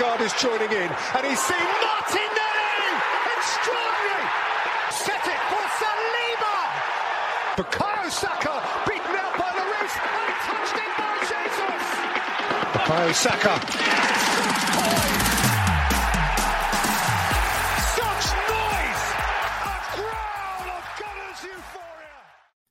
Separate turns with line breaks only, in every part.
Odegaard is joining in, and he's seen Martinelli! Extraordinary! Set it for Saliba! Bukayo Saka beaten out by Lloris and touched in by Jesus! Bukayo Saka. Such noise! A of Gunners euphoria!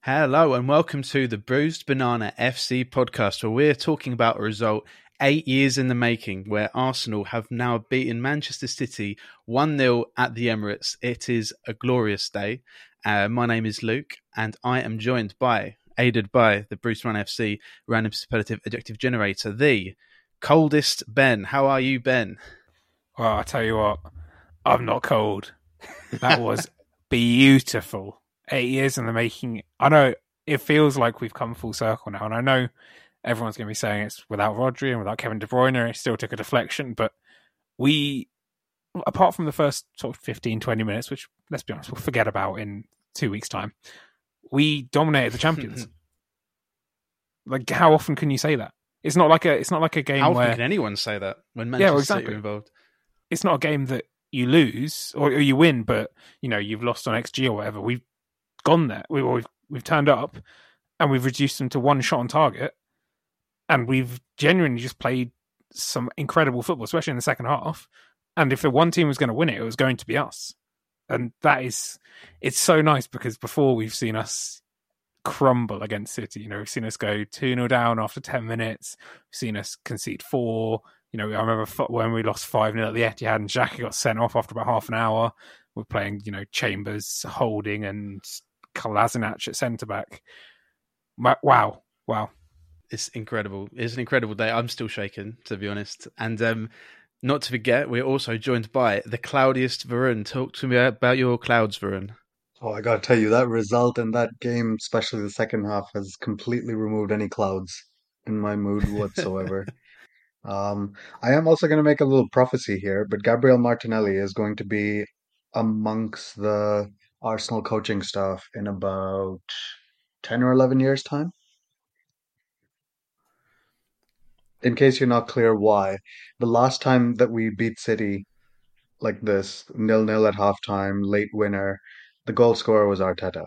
Hello and welcome to the Bruised Banana FC podcast, where we're talking about a result eight years in the making, where Arsenal have now beaten Manchester City 1 0 at the Emirates. It is a glorious day. Uh, my name is Luke, and I am joined by, aided by the Bruce Run FC random superlative adjective generator, the coldest Ben. How are you, Ben?
Well, I tell you what, I'm not cold. That was beautiful. Eight years in the making. I know it feels like we've come full circle now, and I know everyone's going to be saying it's without Rodri and without Kevin De Bruyne. It still took a deflection, but we, apart from the first sort of 15, 20 minutes, which let's be honest, we'll forget about in two weeks' time, we dominated the champions. like, how often can you say that? It's not like a. It's not like a game
How
where
can anyone say that when
Yeah,
Manchester City
exactly.
are involved?
it's not a game that you lose or, or you win, but you know you've lost on XG or whatever. We've gone there. We, we've we've turned up and we've reduced them to one shot on target, and we've genuinely just played some incredible football, especially in the second half. And if the one team was going to win it, it was going to be us. And that is, it's so nice because before we've seen us crumble against City. You know, we've seen us go 2 0 down after 10 minutes. We've seen us concede four. You know, I remember when we lost 5 0 at the Etihad and Xhaka got sent off after about half an hour. We're playing, you know, Chambers, Holding, and Kolasinac at centre back. Wow. Wow.
It's incredible. It's an incredible day. I'm still shaken, to be honest. And um, not to forget, we're also joined by the cloudiest Varun. Talk to me about your clouds, Varun.
Oh, I gotta tell you, that result in that game, especially the second half, has completely removed any clouds in my mood whatsoever. Um, I am also gonna make a little prophecy here, but Gabriel Martinelli is going to be amongst the Arsenal coaching staff in about 10 or 11 years' time. In case you're not clear why, the last time that we beat City like this, nil-nil at halftime, late winner, the goal scorer was Arteta.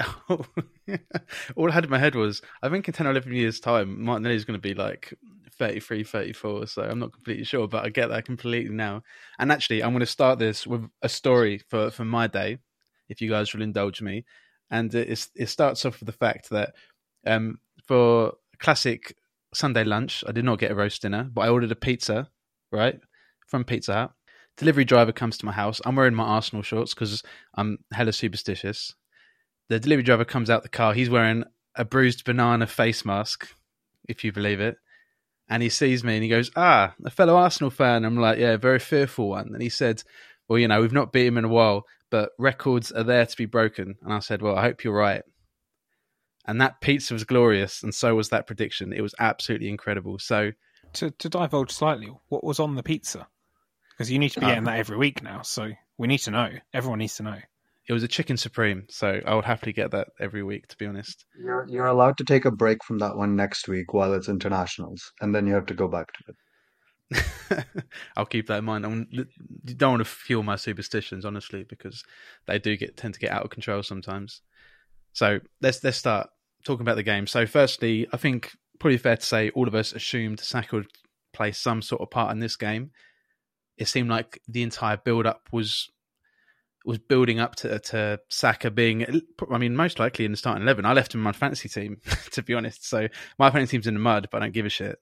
All I had in my head was, I think in 10 or 11 years' time, Martinelli's going to be like 33, 34. So I'm not completely sure, but I get that completely now. And actually, I'm going to start this with a story for, for my day, if you guys will indulge me. And it, it starts off with the fact that um, for classic Sunday lunch, I did not get a roast dinner, but I ordered a pizza, right, from Pizza Hut. Delivery driver comes to my house. I'm wearing my Arsenal shorts because I'm hella superstitious. The delivery driver comes out the car. He's wearing a bruised banana face mask, if you believe it. And he sees me and he goes, Ah, a fellow Arsenal fan. I'm like, Yeah, very fearful one. And he said, Well, you know, we've not beat him in a while, but records are there to be broken. And I said, Well, I hope you're right. And that pizza was glorious, and so was that prediction. It was absolutely incredible. So,
To, to divulge slightly, what was on the pizza? Because you need to be getting um, that every week now. So we need to know. Everyone needs to know.
it was a chicken supreme. So, I would happily get that every week, to be honest.
You're you're allowed to take a break from that one next week while it's internationals, and then you have to go back to it.
I'll keep that in mind. I'm, you don't want to fuel my superstitions, honestly, because they do get tend to get out of control sometimes. So let's let's start talking about the game. So, firstly, I think probably fair to say all of us assumed Saka would play some sort of part in this game. It seemed like the entire build up was was building up to to Saka being, I mean, most likely in the starting eleven. I left him in my fantasy team, to be honest. So my fantasy team's in the mud, but I don't give a shit.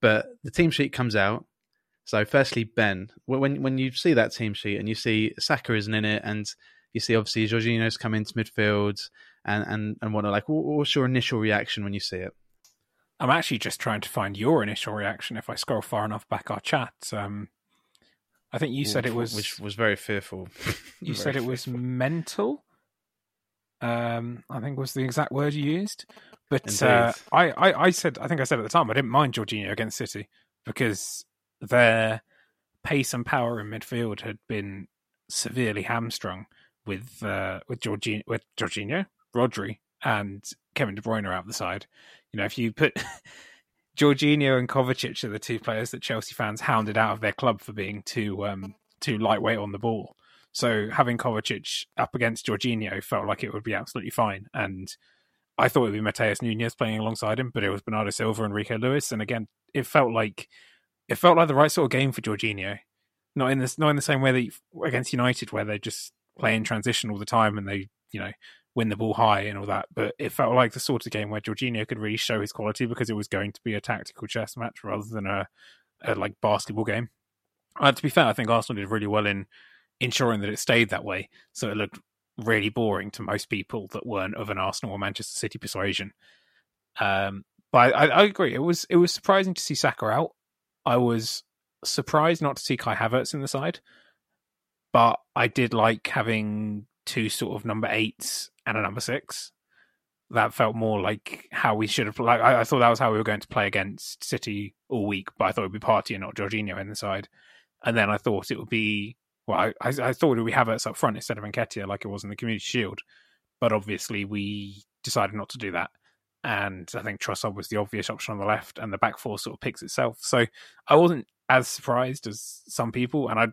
But the team sheet comes out. So, firstly, Ben, when when you see that team sheet and you see Saka isn't in it, and you see obviously Jorginho's come into midfield and and and whatnot, like, what- what's your initial reaction when you see it?
I'm actually just trying to find your initial reaction. If I scroll far enough back our chat, um, I think you said it was.
which was very fearful.
you
Very
said it was
fearful.
mental. Um, I think was the exact word you used. But uh, I, I, I said, I think I said at the time, I didn't mind Jorginho against City because their pace and power in midfield had been severely hamstrung with uh, with Jorginho, with Jorginho, Rodri, and Kevin De Bruyne are out the side. You know, if you put Jorginho and Kovacic are the two players that Chelsea fans hounded out of their club for being too um, too lightweight on the ball. So having Kovacic up against Jorginho felt like it would be absolutely fine. And I thought it would be Matheus Nunes playing alongside him, but it was Bernardo Silva and Rico Lewis. And again, it felt like it felt like the right sort of game for Jorginho. Not in this, not in the same way that against United, where they just play in transition all the time and they, you know, win the ball high and all that. But it felt like the sort of game where Jorginho could really show his quality because it was going to be a tactical chess match rather than a, a like basketball game. Uh, to be fair, I think Arsenal did really well in ensuring that it stayed that way. So it looked really boring to most people that weren't of an Arsenal or Manchester City persuasion. Um, but I, I, agree. It was it was surprising to see Saka out. I was surprised not to see Kai Havertz in the side, but I did like having two sort of number eights and a number six. That felt more like how we should have. Like I, I thought that was how we were going to play against City all week, but I thought it would be Partey and not Jorginho in the side. And then I thought it would be well, I, I thought we have us up front instead of Nketiah like it was in the Community Shield, but obviously we decided not to do that. And I think Trossard was the obvious option on the left, and the back four sort of picks itself. So I wasn't as surprised as some people, and I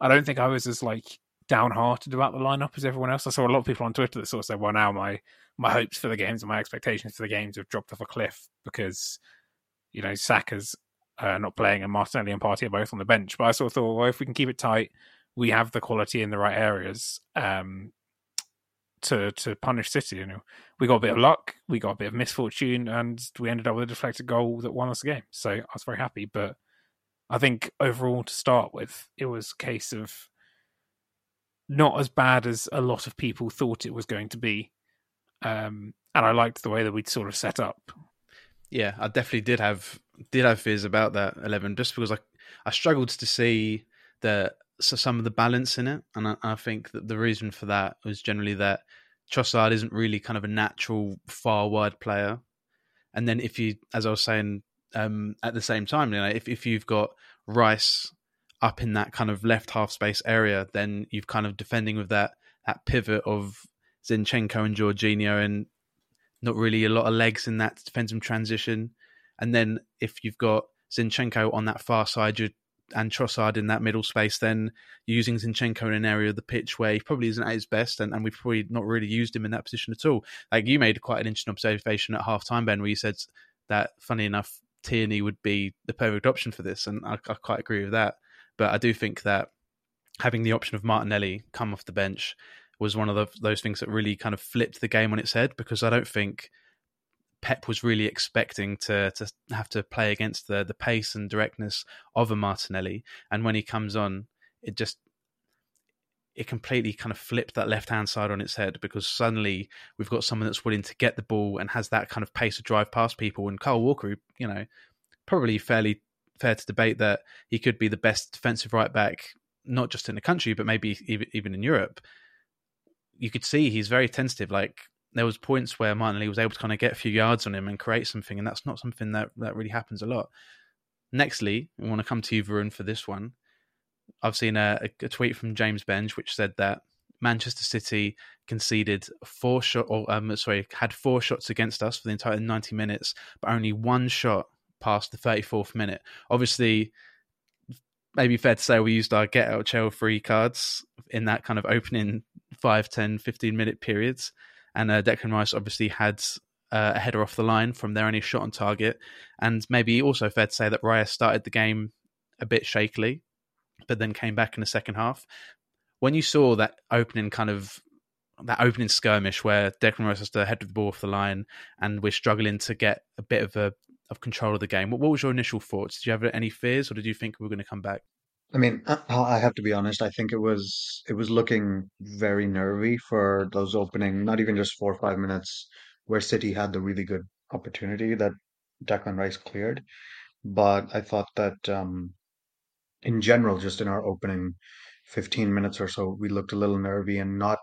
I don't think I was as like downhearted about the lineup as everyone else. I saw a lot of people on Twitter that sort of said, "Well, now my my hopes for the games and my expectations for the games have dropped off a cliff because you know Saka's uh, not playing, and Martinelli and Partey are both on the bench. But I sort of thought, well, if we can keep it tight, we have the quality in the right areas um, to to punish City. You know, we got a bit of luck, we got a bit of misfortune, and we ended up with a deflected goal that won us the game. So I was very happy. But I think overall, to start with, it was a case of not as bad as a lot of people thought it was going to be. Um, and I liked the way that we'd sort of set up.
Yeah, I definitely did have did have fears about that eleven, just because I I struggled to see the so some of the balance in it, and I, I, think that the reason for that was generally that Trossard isn't really kind of a natural far wide player, and then if you, as I was saying, um, at the same time, you know, if if you've got Rice up in that kind of left half space area, then you've kind of defending with that that pivot of Zinchenko and Jorginho, and not really a lot of legs in that defensive transition. And then if you've got Zinchenko on that far side, and Trossard in that middle space, then using Zinchenko in an area of the pitch where he probably isn't at his best, and, and we've probably not really used him in that position at all. Like you made quite an interesting observation at half time, Ben, where you said that, funny enough, Tierney would be the perfect option for this, and I, I quite agree with that. But I do think that having the option of Martinelli come off the bench was one of the, those things that really kind of flipped the game on its head because I don't think Pep was really expecting to to have to play against the the pace and directness of a Martinelli, and when he comes on, it just it completely kind of flipped that left hand side on its head because suddenly we've got someone that's willing to get the ball and has that kind of pace to drive past people. And Kyle Walker, who, you know, probably fairly fair to debate that he could be the best defensive right back, not just in the country, but maybe even in Europe. You could see he's very tentative. Like there was points where Martinelli was able to kind of get a few yards on him and create something, and that's not something that that really happens a lot. Nextly, we want to come to you, Varun, for this one. I've seen a, a tweet from James Benge which said that Manchester City conceded four shot, or um, sorry, had four shots against us for the entire ninety minutes, but only one shot past the thirty fourth minute. Obviously, maybe fair to say we used our get out jail free cards in that kind of opening 5, 10, 15 minute periods and uh, Declan Rice obviously had uh, a header off the line from their only shot on target, and maybe also fair to say that Raya started the game a bit shakily, but then came back in the second half. When you saw that opening kind of that opening skirmish where Declan Rice has to head the ball off the line, and we're struggling to get a bit of a of control of the game. What, what was your initial thoughts? Did you have any fears, or did you think we were going to come back?
I mean, I have to be honest. I think it was it was looking very nervy for those opening, not even just four or five minutes where City had the really good opportunity that Declan Rice cleared. But I thought that um, in general, just in our opening 15 minutes or so, we looked a little nervy and not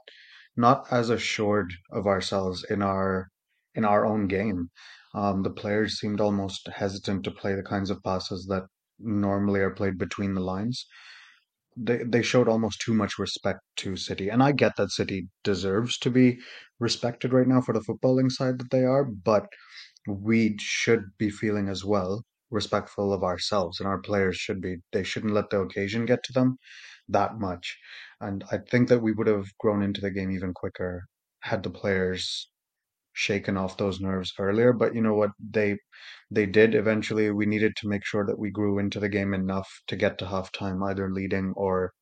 not as assured of ourselves in our in our own game. Um, the players seemed almost hesitant to play the kinds of passes that normally are played between the lines. They they showed almost too much respect to City, and I get that City deserves to be respected right now for the footballing side that they are, but we should be feeling as well respectful of ourselves and our players should be they shouldn't let the occasion get to them that much and i think that we would have grown into the game even quicker had the players shaken off those nerves earlier but you know what? They they did eventually. We needed to make sure that we grew into the game enough to get to halftime either leading or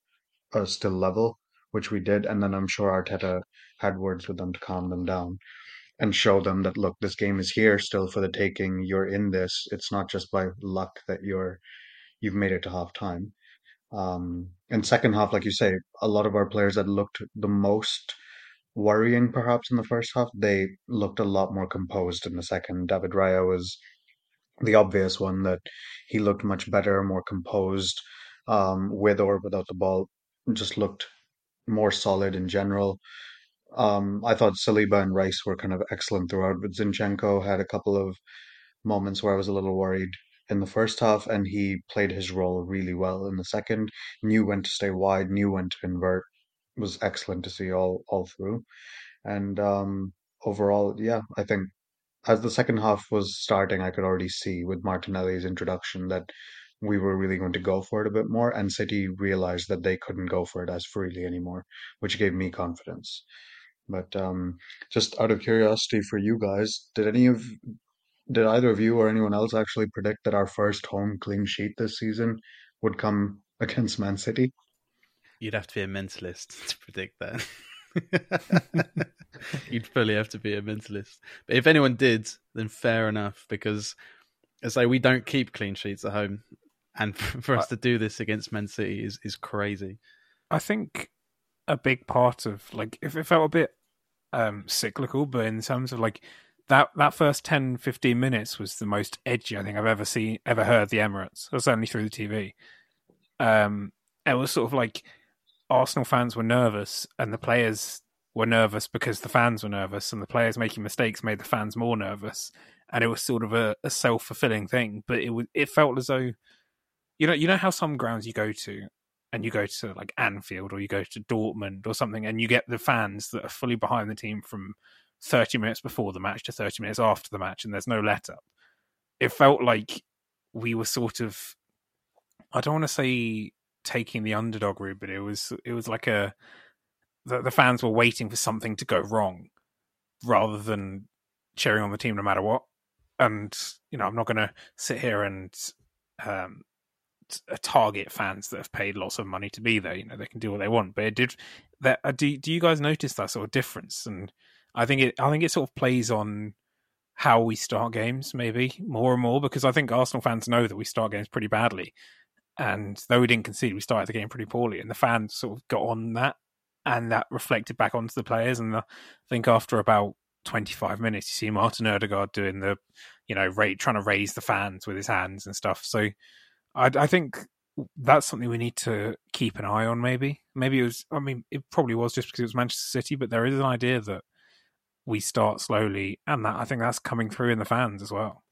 uh, still level which we did and then i'm sure arteta had words with them to calm them down and show them that look this game is here still for the taking. You're in this. It's not just by luck that you're you've made it to half time um and second half like you say a lot of our players that looked the most worrying perhaps in the first half they looked a lot more composed in the second david raya was the obvious one that he looked much better more composed um with or without the ball just looked more solid in general um, I thought Saliba and Rice were kind of excellent throughout, but Zinchenko had a couple of moments where I was a little worried in the first half, and he played his role really well in the second. Knew when to stay wide, knew when to convert. Was excellent to see all all through. And um, overall, yeah, I think as the second half was starting, I could already see with Martinelli's introduction that we were really going to go for it a bit more, and City realized that they couldn't go for it as freely anymore, which gave me confidence. But um, just out of curiosity for you guys, did any of did either of you or anyone else actually predict that our first home clean sheet this season would come against Man City?
You'd have to be a mentalist to predict that. You'd fully have to be a mentalist. But if anyone did, then fair enough, because as I say, we don't keep clean sheets at home, and for us to do this against Man City is is crazy.
I think a big part of like if it felt a bit um cyclical, but in terms of like that that first 10, 15 minutes was the most edgy I think I've ever seen ever heard the Emirates, or certainly through the TV. Um it was sort of like Arsenal fans were nervous and the players were nervous because the fans were nervous and the players making mistakes made the fans more nervous and it was sort of a, a self-fulfilling thing but it was it felt as though you know you know how some grounds you go to and you go to like Anfield or you go to Dortmund or something, and you get the fans that are fully behind the team from 30 minutes before the match to 30 minutes after the match, and there's no let up. It felt like we were sort of, I don't want to say taking the underdog route, but it was it was like a the, the fans were waiting for something to go wrong rather than cheering on the team no matter what. And you know, I'm not going to sit here and um, target fans that have paid lots of money to be there. You know, they can do what they want. But it did that. Uh, do do you guys notice that sort of difference? And I think it. I think it sort of plays on how we start games, maybe more and more, because I think Arsenal fans know that we start games pretty badly. And though we didn't concede, we started the game pretty poorly, and the fans sort of got on that, and that reflected back onto the players. And the, I think after about 25 minutes, you see Martin Odegaard doing the, you know, trying to raise the fans with his hands and stuff. So I, I think that's something we need to keep an eye on. Maybe, maybe it was. I mean, it probably was just because it was Manchester City, but there is an idea that we start slowly, and that I think that's coming through in the fans as well.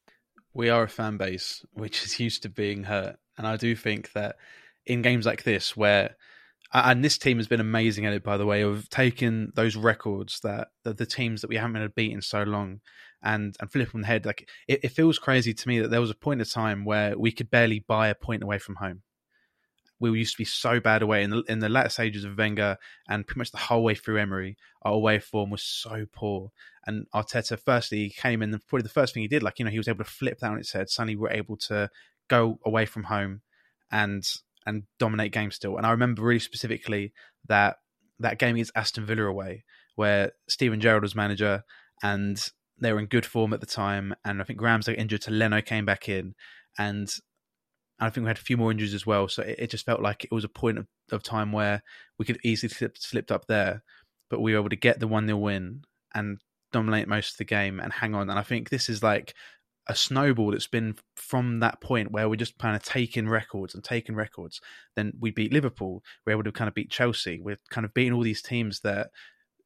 We are a fan base which is used to being hurt, and I do think that in games like this, where and this team has been amazing at it, by the way, of taking those records that, that the teams that we haven't been able to beat in so long and and flip the head. Like it, it, feels crazy to me that there was a point of time where we could barely buy a point away from home. We used to be so bad away in the in the latter stages of Wenger and pretty much the whole way through Emery. Our away form was so poor, and Arteta firstly he came in and probably the first thing he did, like you know, he was able to flip that on its head. Suddenly, we're able to go away from home and and dominate games still. And I remember really specifically that that game against Aston Villa away, where Steven Gerrard was manager and they were in good form at the time, and I think Graham's injured, so Leno came back in, and I think we had a few more injuries as well. So it, it just felt like it was a point of, of time where we could easily slip, slipped up there, but we were able to get the one 0 win and dominate most of the game and hang on. And I think this is like a snowball that's been from that point where we're just kind of taking records and taking records. Then we beat Liverpool. We're able to kind of beat Chelsea. We're kind of beating all these teams that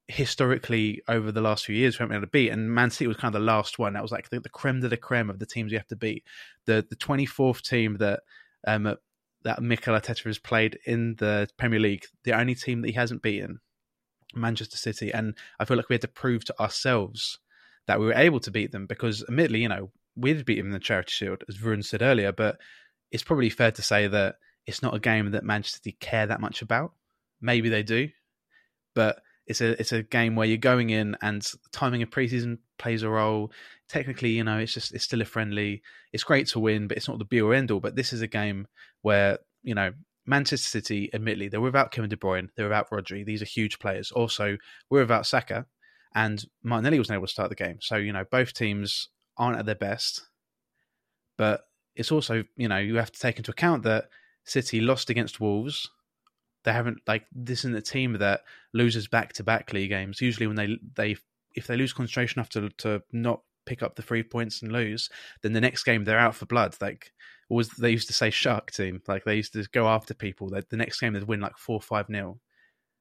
historically over the last few years we haven't been able to beat. And Man City was kind of the last one. That was like the, the creme de la creme of the teams you have to beat. The the twenty fourth team that um that Mikel Arteta has played in the Premier League, the only team that he hasn't beaten, Manchester City. And I feel like we had to prove to ourselves that we were able to beat them because, admittedly, you know, we did beat him in the Charity Shield, as Varun said earlier, but it's probably fair to say that it's not a game that Manchester City care that much about. Maybe they do, but it's a it's a game where you're going in and timing of preseason plays a role. Technically, you know, it's just it's still a friendly. It's great to win, but it's not the be or end all. But this is a game where you know Manchester City, admittedly, they're without Kevin De Bruyne, they're without Rodri. These are huge players. Also, we're without Saka, and Martinelli wasn't able to start the game. So you know, both teams aren't at their best. But it's also you know you have to take into account that City lost against Wolves they haven't like this isn't a team that loses back to back league games. Usually, when they they if they lose concentration enough to to not pick up the three points and lose, then the next game they're out for blood. Like was they used to say shark team, like they used to go after people. That the next game they'd win like four five nil.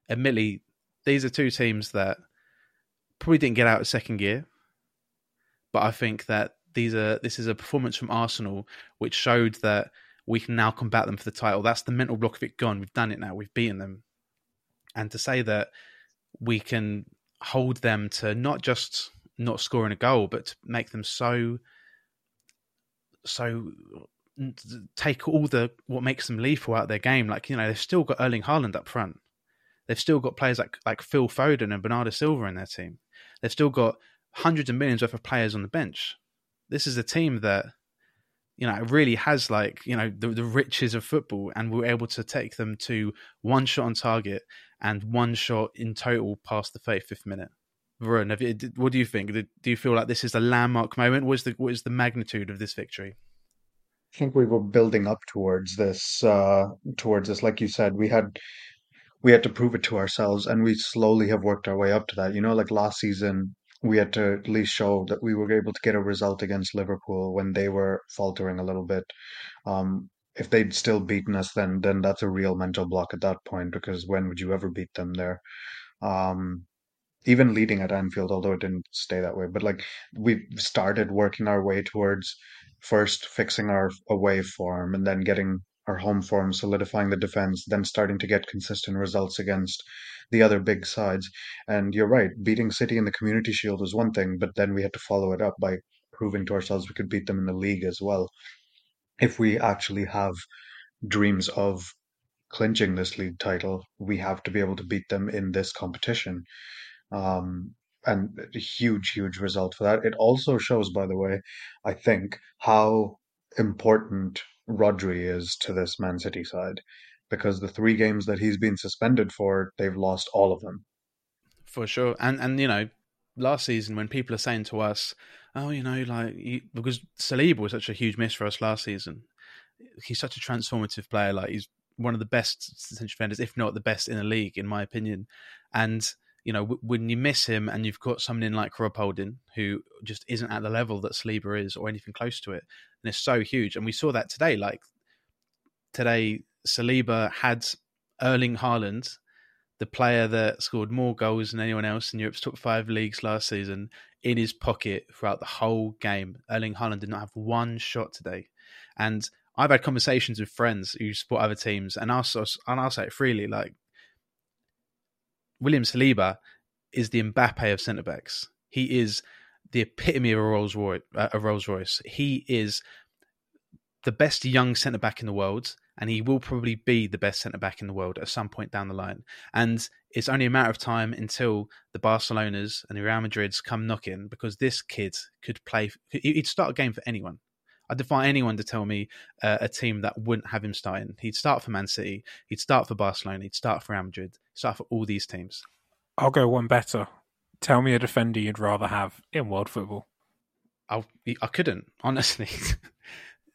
Admittedly, these are two teams that probably didn't get out of second gear, but I think that these are this is a performance from Arsenal which showed that we can now combat them for the title. That's the mental block of it gone. We've done it now. We've beaten them. And to say that we can hold them to not just not scoring a goal, but to make them so so take all the what makes them lethal out of their game. Like you know, they've still got Erling Haaland up front. They've still got players like like Phil Foden and Bernardo Silva in their team. They've still got hundreds of millions worth of players on the bench. This is a team that you know, really has like, you know, the, the riches of football and we're able to take them to one shot on target and one shot in total past the 35th minute. Varun, you, what do you think? Do you feel like this is a landmark moment? What is the, what is the magnitude of this victory?
I think we were building up towards this, uh, towards this. Like you said, we had, we had to prove it to ourselves and we slowly have worked our way up to that. You know, like last season, we had to at least show that we were able to get a result against Liverpool when they were faltering a little bit. Um, if they'd still beaten us, then then that's a real mental block at that point because when would you ever beat them there? Um, even leading at Anfield, although it didn't stay that way, but like we started working our way towards first fixing our away form and then getting our home form, solidifying the defense, then starting to get consistent results against the other big sides. And you're right, beating City in the Community Shield was one thing, but then we had to follow it up by proving to ourselves we could beat them in the league as well. If we actually have dreams of clinching this league title, we have to be able to beat them in this competition. Um, and a huge, huge result for that. It also shows, by the way, I think, how important Rodri is to this Man City side because the three games that he's been suspended for, they've lost all of them.
For sure, and and you know, last season when people are saying to us, "Oh, you know, like you, because Saliba was such a huge miss for us last season, he's such a transformative player. Like he's one of the best central defenders, if not the best in the league, in my opinion. And you know, w- when you miss him and you've got someone in like Rob Holding who just isn't at the level that Saliba is or anything close to it, and it's so huge. And we saw that today. Like today, Saliba had Erling Haaland, the player that scored more goals than anyone else in Europe's top five leagues last season, in his pocket throughout the whole game. Erling Haaland did not have one shot today, and I've had conversations with friends who support other teams, and I'll and I'll say it freely, like William Saliba is the Mbappe of centre backs. He is the epitome of a Rolls Royce. Uh, a Rolls Royce. He is the best young centre back in the world, and he will probably be the best centre back in the world at some point down the line. And it's only a matter of time until the Barcelonas and the Real Madrids come knocking because this kid could play. He'd start a game for anyone. I defy anyone to tell me uh, a team that wouldn't have him starting. He'd start for Man City. He'd start for Barcelona. He'd start for Real Madrid. He'd start for all these teams.
I'll go one better. Tell me a defender you'd rather have in world football.
I I couldn't honestly.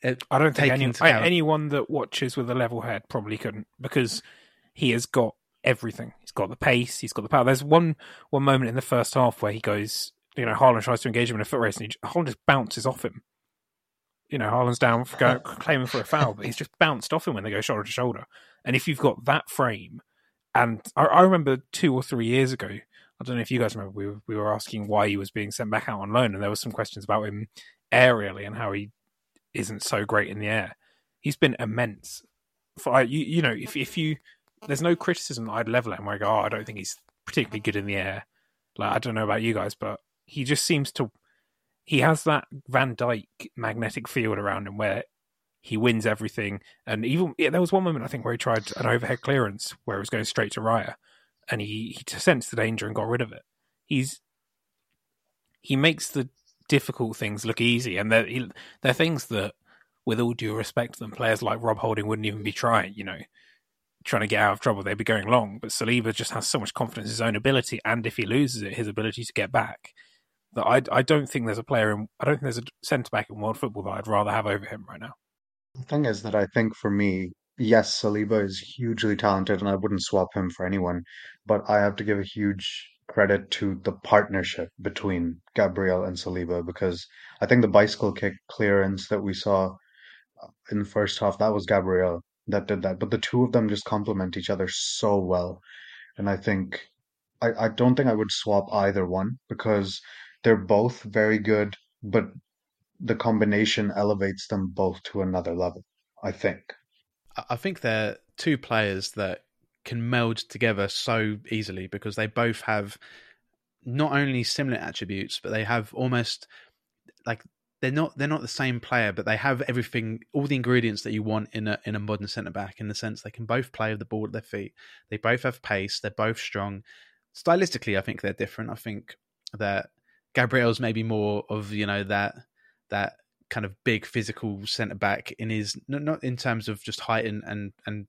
I don't think any, anyone that watches with a level head probably couldn't because he has got everything. He's got the pace. He's got the power. There's one one moment in the first half where he goes, you know, Haaland tries to engage him in a foot race and he, Haaland just bounces off him you know, Haaland's down for claiming for a foul, but he's just bounced off him when they go shoulder to shoulder. And if you've got that frame, and I, I, remember two or three years ago, I don't know if you guys remember, we were, we were asking why he was being sent back out on loan, and there was some questions about him aerially and how he isn't so great in the air. He's been immense. For you, you know, if if you, there's no criticism that I'd level at him where I go, oh, I don't think he's particularly good in the air. Like I don't know about you guys, but he just seems to he has that Van Dijk magnetic field around him where he wins everything. And even yeah, there was one moment I think where he tried an overhead clearance where it was going straight to Raya, and he he sensed the danger and got rid of it. He's he makes the difficult things look easy, and they're they're things that, with all due respect them, players like Rob Holding wouldn't even be trying. You know, trying to get out of trouble, they'd be going long. But Saliba just has so much confidence in his own ability, and if he loses it, his ability to get back. That I I don't think there's a player in I don't think there's a centre back in world football that I'd rather have over him right now.
The thing is that I think for me, yes, Saliba is hugely talented and I wouldn't swap him for anyone, but I have to give a huge credit to the partnership between Gabriel and Saliba because I think the bicycle kick clearance that we saw in the first half, that was Gabriel that did that. But the two of them just complement each other so well. And I think I, I don't think I would swap either one because they're both very good, but the combination elevates them both to another level, I think.
I think they're two players that can meld together so easily because they both have not only similar attributes, but they have almost like they're not they're not the same player, but they have everything, all the ingredients that you want in a in a modern centre back. In the sense they can both play with the ball at their feet. They both have pace. They're both strong. Stylistically, I think they're different. I think that Gabriel's maybe more of you know that that kind of big physical centre back in his not, in terms of just height and, and and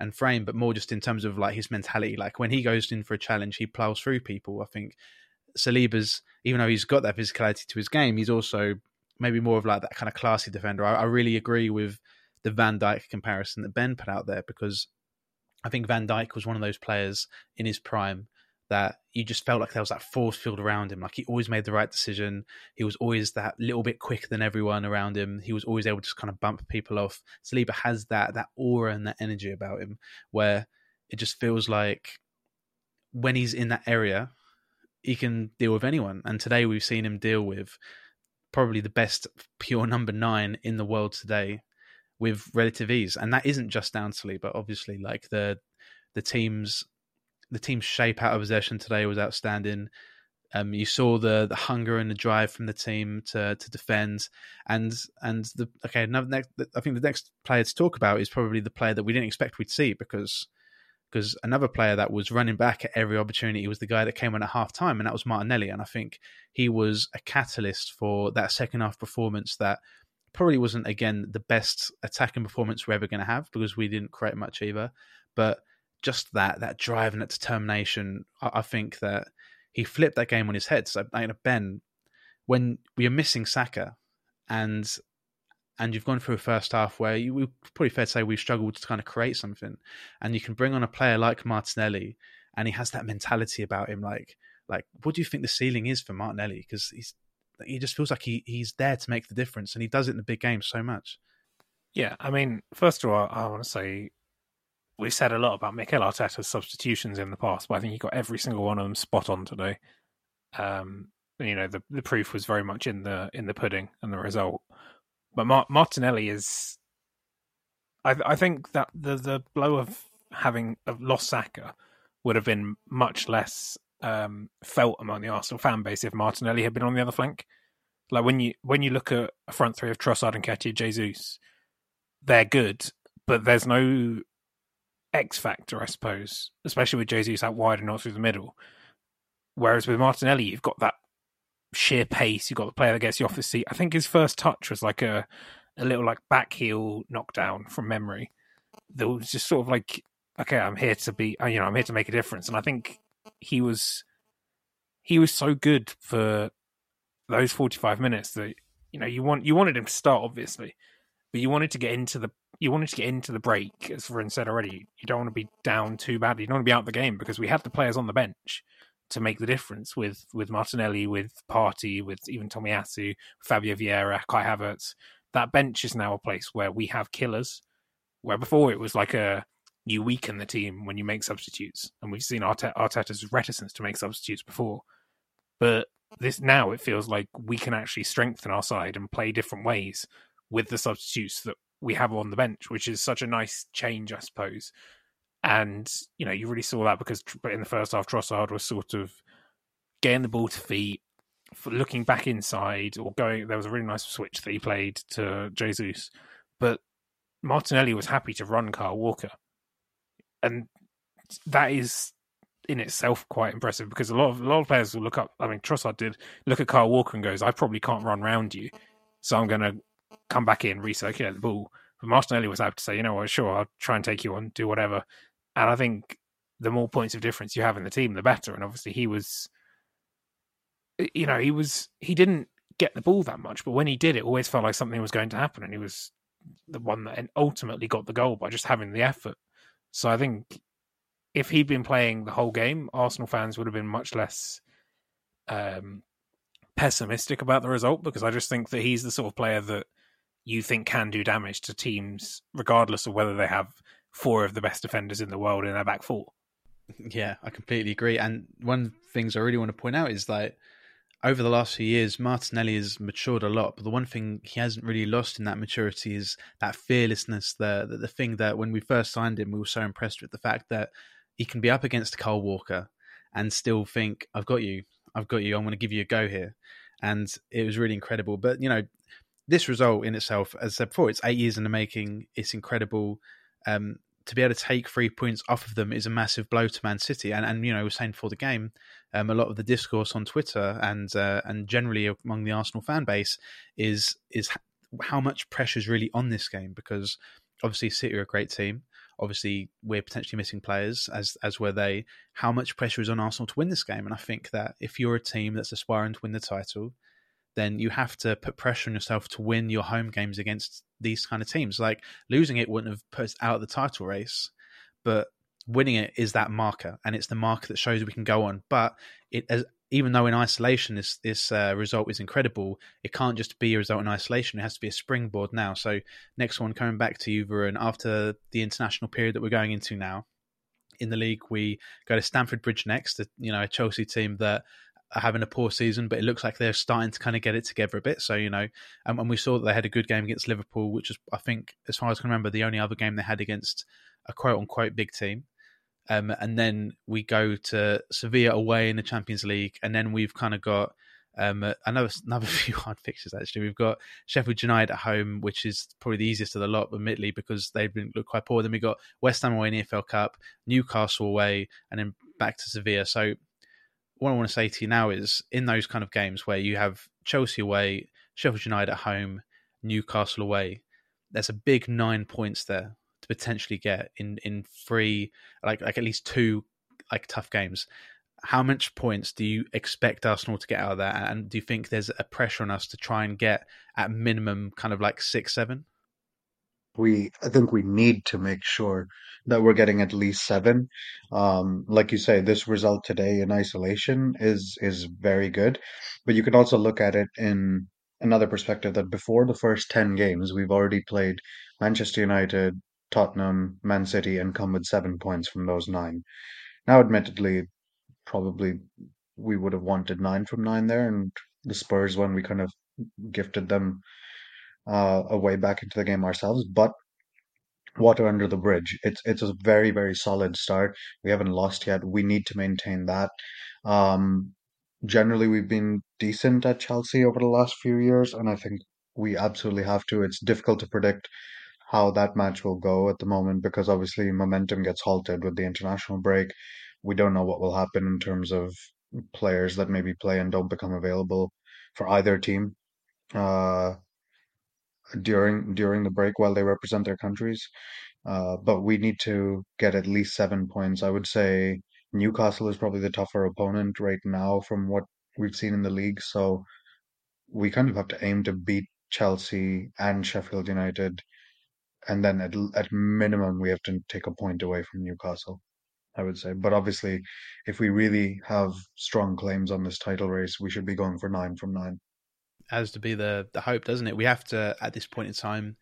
and frame, but more just in terms of like his mentality. Like when he goes in for a challenge, he plows through people. I think Saliba's, even though he's got that physicality to his game, he's also maybe more of like that kind of classy defender. I, I really agree with the Van Dijk comparison that Ben put out there because I think Van Dijk was one of those players in his prime that you just felt like there was that force field around him. Like he always made the right decision. He was always that little bit quicker than everyone around him. He was always able to just kind of bump people off. Saliba has that that aura and that energy about him where it just feels like when he's in that area, he can deal with anyone. And today we've seen him deal with probably the best pure number nine in the world today with relative ease. And that isn't just down to Saliba, obviously. Like the the team's the team's shape out of possession today was outstanding. Um, you saw the the hunger and the drive from the team to to defend, and and the okay. Another next, I think the next player to talk about is probably the player that we didn't expect we'd see because because another player that was running back at every opportunity was the guy that came on at half time, and that was Martinelli. And I think he was a catalyst for that second half performance that probably wasn't again the best attacking performance we're ever going to have because we didn't create much either, but just that that drive and that determination, I, I think that he flipped that game on his head. So, know, Ben, when we are missing Saka, and and you've gone through a first half where you we probably fair to say we've struggled to kind of create something, and you can bring on a player like Martinelli, and he has that mentality about him, like like what do you think the ceiling is for Martinelli? Because he's he just feels like he he's there to make the difference, and he does it in the big games so much.
Yeah, I mean, first of all, I want to say we've said a lot about Mikel Arteta's substitutions in the past, but I think he got every single one of them spot on today. Um, you know, the the proof was very much in the in the pudding and the result. But Mar- Martinelli is, I I think that the the blow of having of lost Saka would have been much less um, felt among the Arsenal fan base if Martinelli had been on the other flank. Like when you when you look at a front three of Trossard and Nketiah Jesus, they're good, but there's no X factor, I suppose, especially with Jesus out wide and not through the middle. Whereas with Martinelli, you've got that sheer pace. You've got the player that gets you off the seat. I think his first touch was like a a little like back heel knockdown from memory. That was just sort of like, okay, I'm here to be, you know, I'm here to make a difference. And I think he was he was so good for those 45 minutes that you know you want you wanted him to start obviously, but you wanted to get into the you wanted to get into the break, as Varun said already. You don't want to be down too badly. You don't want to be out of the game because we had the players on the bench to make the difference with with Martinelli, with Partey, with even Tomiyasu, Fabio Vieira, Kai Havertz. That bench is now a place where we have killers. Where before it was like a you weaken the team when you make substitutes, and we've seen Arteta's reticence to make substitutes before. But this now it feels like we can actually strengthen our side and play different ways with the substitutes that we have on the bench, which is such a nice change, I suppose. And you know, you really saw that because in the first half, Trossard was sort of getting the ball to feet, looking back inside or going. There was a really nice switch that he played to Jesus, but Martinelli was happy to run Kyle Walker, and that is in itself quite impressive because a lot of a lot of players will look up. I mean, Trossard did look at Kyle Walker and goes, "I probably can't run round you, so I'm going to come back in, recirculate the ball." But Martinelli was able to say, "You know what? Sure, I'll try and take you on, do whatever." And I think the more points of difference you have in the team, the better. And obviously, he was, you know, he was he didn't get the ball that much, but when he did, it always felt like something was going to happen, and he was the one that ultimately got the goal by just having the effort. So I think if he'd been playing the whole game, Arsenal fans would have been much less um, pessimistic about the result because I just think that he's the sort of player that you think can do damage to teams, regardless of whether they have four of the best defenders in the world in their back four.
Yeah, I completely agree. And one of the things I really want to point out is that over the last few years, Martinelli has matured a lot. But the one thing he hasn't really lost in that maturity is that fearlessness. The, the the thing that when we first signed him, we were so impressed with the fact that he can be up against Kyle Walker and still think, "I've got you, I've got you. I'm going to give you a go here," and it was really incredible. But you know, this result in itself, as I said before, it's eight years in the making. It's incredible. Um, to be able to take three points off of them is a massive blow to Man City. And and you know, we are saying for the game, um, a lot of the discourse on Twitter and uh, and generally among the Arsenal fan base is is how much pressure is really on this game because obviously City are a great team. Obviously, we're potentially missing players, as as were they. How much pressure is on Arsenal to win this game? And I think that if you're a team that's aspiring to win the title, then you have to put pressure on yourself to win your home games against these kind of teams. Like losing it wouldn't have put us out of the title race, but winning it is that marker, and it's the marker that shows we can go on. But it as even though in isolation this this uh, result is incredible, it can't just be a result in isolation. It has to be a springboard now. So next one coming back to you, Varun, after the international period that we're going into now. In the league, we go to Stamford Bridge next. You know, a Chelsea team that having a poor season, but it looks like they're starting to kind of get it together a bit. So you know, um, and we saw that they had a good game against Liverpool, which is, I think, as far as I can remember, the only other game they had against a quote unquote big team. Um, and then we go to Sevilla away in the Champions League, and then we've kind of got um, another another few hard fixtures. Actually, we've got Sheffield United at home, which is probably the easiest of the lot, admittedly, because they've been looked quite poor. Then we got West Ham away in the EFL Cup, Newcastle away, and then back to Sevilla. So what I want to say to you now is in those kind of games where you have Chelsea away, Sheffield United at home, Newcastle away, there's a big nine points there to potentially get in in three like like at least two like tough games. How much points do you expect Arsenal to get out of that? And do you think there's a pressure on us to try and get at minimum kind of like six, seven?
We I think we need to make sure that we're getting at least seven. Um, like you say, this result today in isolation is is very good, but you can also look at it in another perspective that before the first ten games, we've already played Manchester United, Tottenham, Man City, and come with seven points from those nine. Now, admittedly, probably we would have wanted nine from nine there, and the Spurs one we kind of gifted them uh, a way back into the game ourselves, but water under the bridge. It's it's a very very solid start. We haven't lost yet. We need to maintain that. Um, generally, we've been decent at Chelsea over the last few years, and I think we absolutely have to. It's difficult to predict how that match will go at the moment because obviously momentum gets halted with the international break. We don't know what will happen in terms of players that maybe play and don't become available for either team. Uh, during during the break while they represent their countries. Uh, but we need to get at least seven points. I would say Newcastle is probably the tougher opponent right now from what we've seen in the league. So we kind of have to aim to beat Chelsea and Sheffield United, and then at at minimum we have to take a point away from Newcastle. I would say, but obviously, if we really have strong claims on this title race, we should be going for nine from nine
has to be the the hope, doesn't it? We have to at this point in time,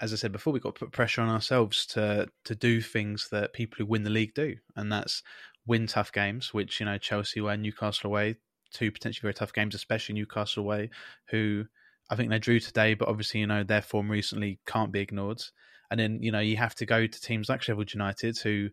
as I said before, we've got to put pressure on ourselves to to do things that people who win the league do, and that's win tough games, which you know Chelsea away, Newcastle away, two potentially very tough games, especially Newcastle away, who I think they drew today, but obviously you know their form recently can't be ignored. And then you know you have to go to teams like Sheffield United who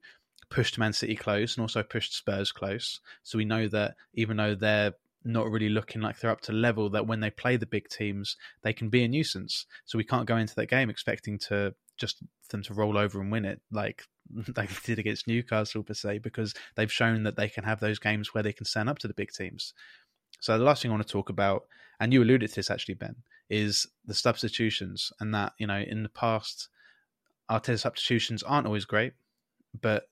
pushed Man City close and also pushed Spurs close. So we know that even though they're not really looking like they're up to level that when they play the big teams they can be a nuisance. So we can't go into that game expecting to just them to roll over and win it like they did against Newcastle per se because they've shown that they can have those games where they can stand up to the big teams. So the last thing I want to talk about and you alluded to this actually Ben is the substitutions and that you know in the past Arteta's substitutions aren't always great but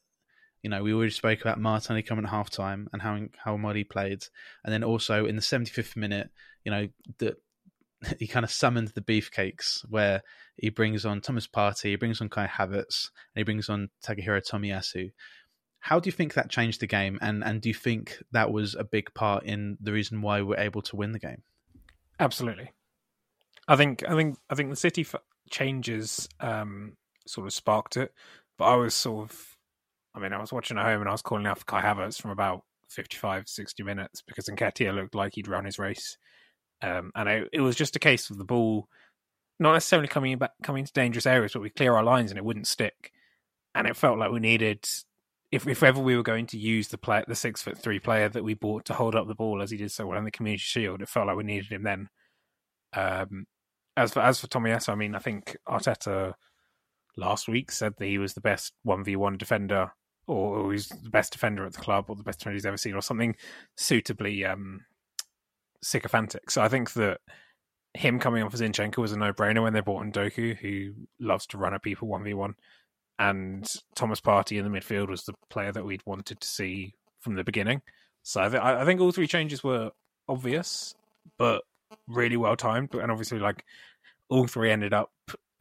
you know, we already spoke about Martinelli coming at half time and how how he played, and then also in the 75th minute, you know, that he kind of summoned the beefcakes where he brings on Thomas Partey, he brings on Kai Havertz, and he brings on Takahiro Tomiyasu. How do you think that changed the game, and and do you think that was a big part in the reason why we're able to win the game?
Absolutely. I think I think I think the City f- changes um, sort of sparked it, but I was sort of I mean, I was watching at home and I was calling out for Kai Havertz from about 55, 60 minutes because Nketiah looked like he'd run his race. Um, and I, it was just a case of the ball not necessarily coming back, coming to dangerous areas, but we clear our lines and it wouldn't stick. And it felt like we needed, if if ever we were going to use the play, the six foot three player that we bought to hold up the ball as he did so well in the Community Shield, it felt like we needed him then. Um, as for as for Tomiyasu, I mean, I think Arteta last week said that he was the best one v one defender or, he's the best defender at the club, or the best defender he's ever seen, or something suitably um, sycophantic. So I think that him coming off as Zinchenko was a no-brainer when they brought in Doku, who loves to run at people one v one, and Thomas Partey in the midfield was the player that we'd wanted to see from the beginning. So I, th- I think all three changes were obvious, but really well timed, and obviously like all three ended up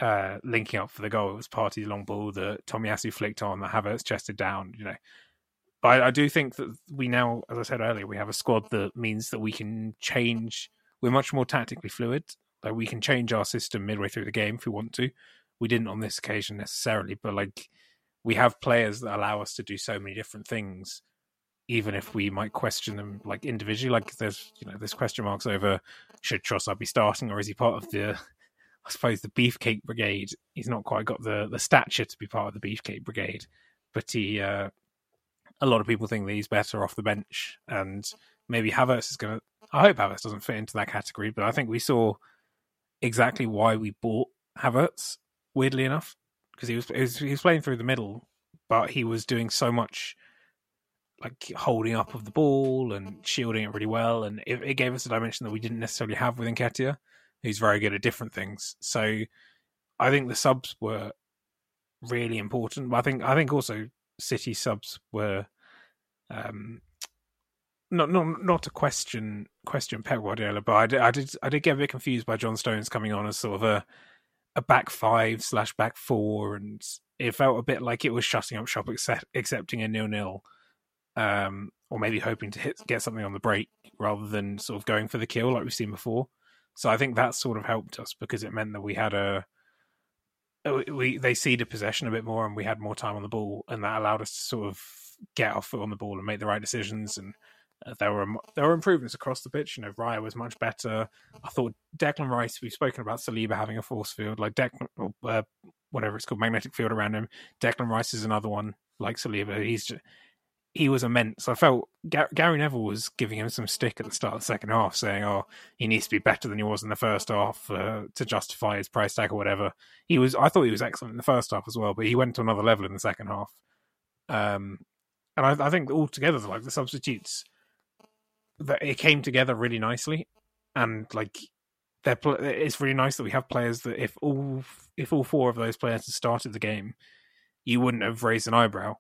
uh, linking up for the goal. It was Partey's long ball that Tomiyasu flicked on, that Havertz chested down, you know. But I, I, do think that we now, as I said earlier, we have a squad that means that we can change. We're much more tactically fluid. Like we can change our system midway through the game if we want to. We didn't on this occasion necessarily, but like we have players that allow us to do so many different things even if we might question them like individually like there's you know there's question marks over should Trossard be starting or is he part of the I suppose the Beefcake Brigade. He's not quite got the the stature to be part of the Beefcake Brigade, but he. Uh, a lot of people think that he's better off the bench, and maybe Havertz is going to. I hope Havertz doesn't fit into that category, but I think we saw exactly why we bought Havertz. Weirdly enough, because he was, he was he was playing through the middle, but he was doing so much like holding up of the ball and shielding it really well, and it, it, gave us a dimension that we didn't necessarily have with Nketiah who's very good at different things. So I think the subs were really important. But I think I think also City subs were um, not not not to question question Pep Guardiola, but I did, I did I did get a bit confused by John Stones coming on as sort of a a back five slash back four, and it felt a bit like it was shutting up shop, accept, accepting a nil nil, um, or maybe hoping to hit get something on the break rather than sort of going for the kill like we've seen before. So I think that sort of helped us because it meant that we had a we they ceded possession a bit more and we had more time on the ball, and that allowed us to sort of get our foot on the ball and make the right decisions. And uh, there were there were improvements across the pitch. You know, Raya was much better. I thought Declan Rice. We've spoken about Saliba having a force field, like Declan, uh, whatever it's called, magnetic field around him. Declan Rice is another one like Saliba. He's just, he was immense. I felt Gary Neville was giving him some stick at the start of the second half, saying, "Oh, he needs to be better than he was in the first half uh, to justify his price tag or whatever." He was. I thought he was excellent in the first half as well, but he went to another level in the second half. Um, and I, I think altogether, like the substitutes, that it came together really nicely, and like they're. It's really nice that we have players that if all if all four of those players had started the game, you wouldn't have raised an eyebrow.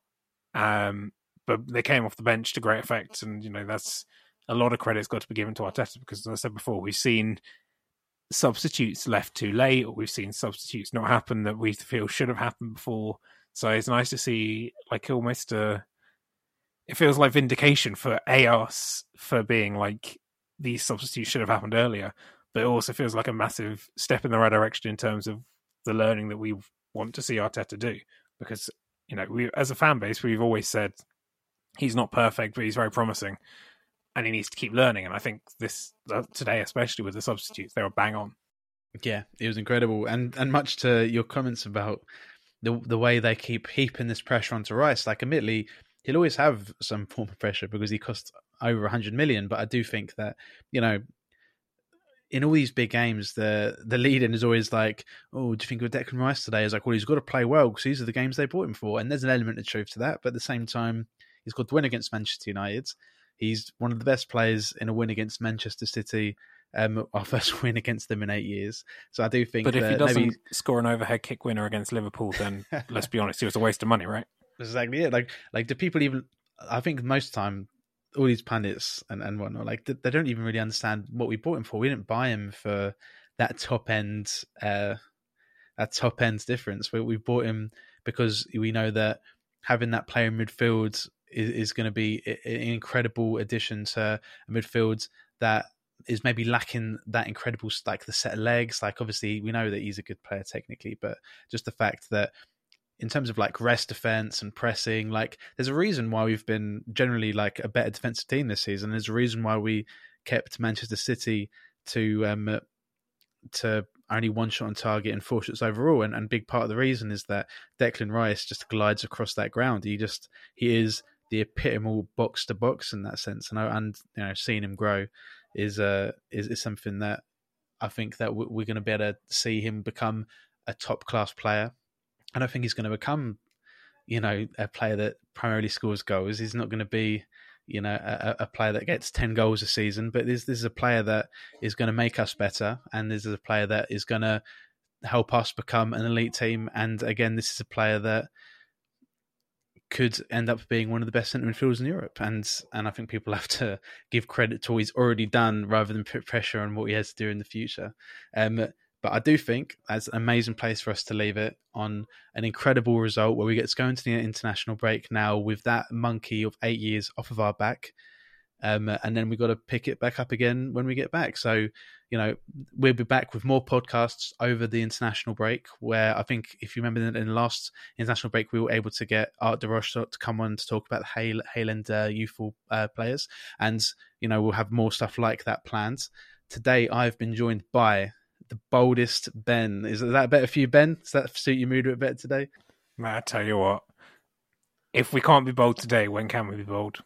Um, but they came off the bench to great effect, and you know that's a lot of credit's got to be given to Arteta because, as I said before, we've seen substitutes left too late, or we've seen substitutes not happen that we feel should have happened before. So it's nice to see like almost a. It feels like vindication for AOS for being like these substitutes should have happened earlier, but it also feels like a massive step in the right direction in terms of the learning that we want to see Arteta do. Because you know, we as a fan base, we've always said he's not perfect, but he's very promising, and he needs to keep learning. And I think this uh, today, especially with the substitutes, they were bang on.
Yeah, it was incredible, and and much to your comments about the the way they keep heaping this pressure onto Rice. Like, admittedly, he'll always have some form of pressure because he cost over 100 million. But I do think that you know in all these big games, the the lead in is always like, "Oh, do you think of Declan Rice today?" Is like, "Well, he's got to play well because these are the games they bought him for." And there's an element of truth to that, but at the same time, he's got to win against Manchester United. He's one of the best players in a win against Manchester City. Um, our first win against them in eight years. So I do think.
But if he doesn't
maybe...
score an overhead kick winner against Liverpool, then let's be honest, it was a waste of money, right?
Exactly it. Like, like do people even? I think most time all these pundits and, and whatnot, like they don't even really understand what we bought him for. We didn't buy him for that top end, uh, that top end difference. We, we bought him because we know that having that player in midfield is, is going to be an incredible addition to a midfield that is maybe lacking that incredible like the set of legs. Like obviously we know that he's a good player technically, but just the fact that in terms of like rest defense and pressing, like there's a reason why we've been generally like a better defensive team this season. There's a reason why we kept Manchester City to um to only one shot on target and four shots overall. And and big part of the reason is that Declan Rice just glides across that ground. He just he is the epitome box to box in that sense. And and you know seeing him grow is uh is, is something that I think that we're going to be able to see him become a top class player And I think he's going to become, you know, a player that primarily scores goals. He's not going to be, you know, a, a, player that gets 10 goals a season, but this, this is a player that is going to make us better. And this is a player that is going to help us become an elite team. And again, this is a player that could end up being one of the best centre midfielders in Europe. And and I think people have to give credit to what he's already done rather than put pressure on what he has to do in the future. Um, but I do think that's an amazing place for us to leave it on an incredible result where we get to go into the international break now with that monkey of eight years off of our back. Um, and then we've got to pick it back up again when we get back. So, you know, we'll be back with more podcasts over the international break. Where I think, if you remember, in the last international break, we were able to get Art de Roché to come on to talk about the Hale End uh, youthful uh, players, and you know, we'll have more stuff like that planned. Today, I've been joined by the boldest Ben. Is that better for you, Ben? Does that suit your mood a bit better today?
Man, I tell you what, if we can't be bold today, when can we be bold?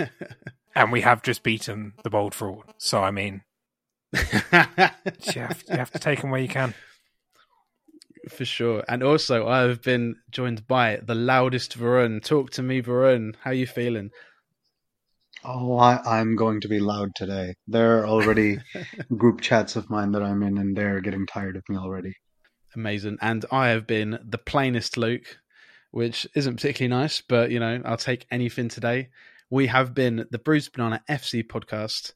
and we have just beaten the bold fraud. So I mean, you, have, you have to take them where you can.
For sure. And also, I've been joined by the loudest Varun. Talk to me, Varun. How are you feeling?
Oh, I, I'm going to be loud today. There are already group chats of mine that I'm in, and they're getting tired of me already.
Amazing. And I have been the plainest Luke, which isn't particularly nice, but you know, I'll take anything today. We have been the Bruised Banana FC podcast.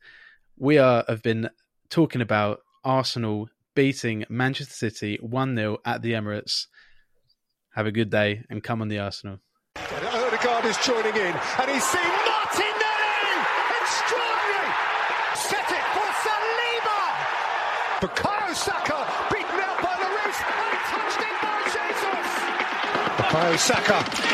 We are have been talking about Arsenal beating Manchester City 1 0 at the Emirates. Have a good day and come on the Arsenal.
Odegaard is joining in, and he's seen Martin Bukayo Saka beaten out by Lloris, untouched in by Jesus. Bukayo Saka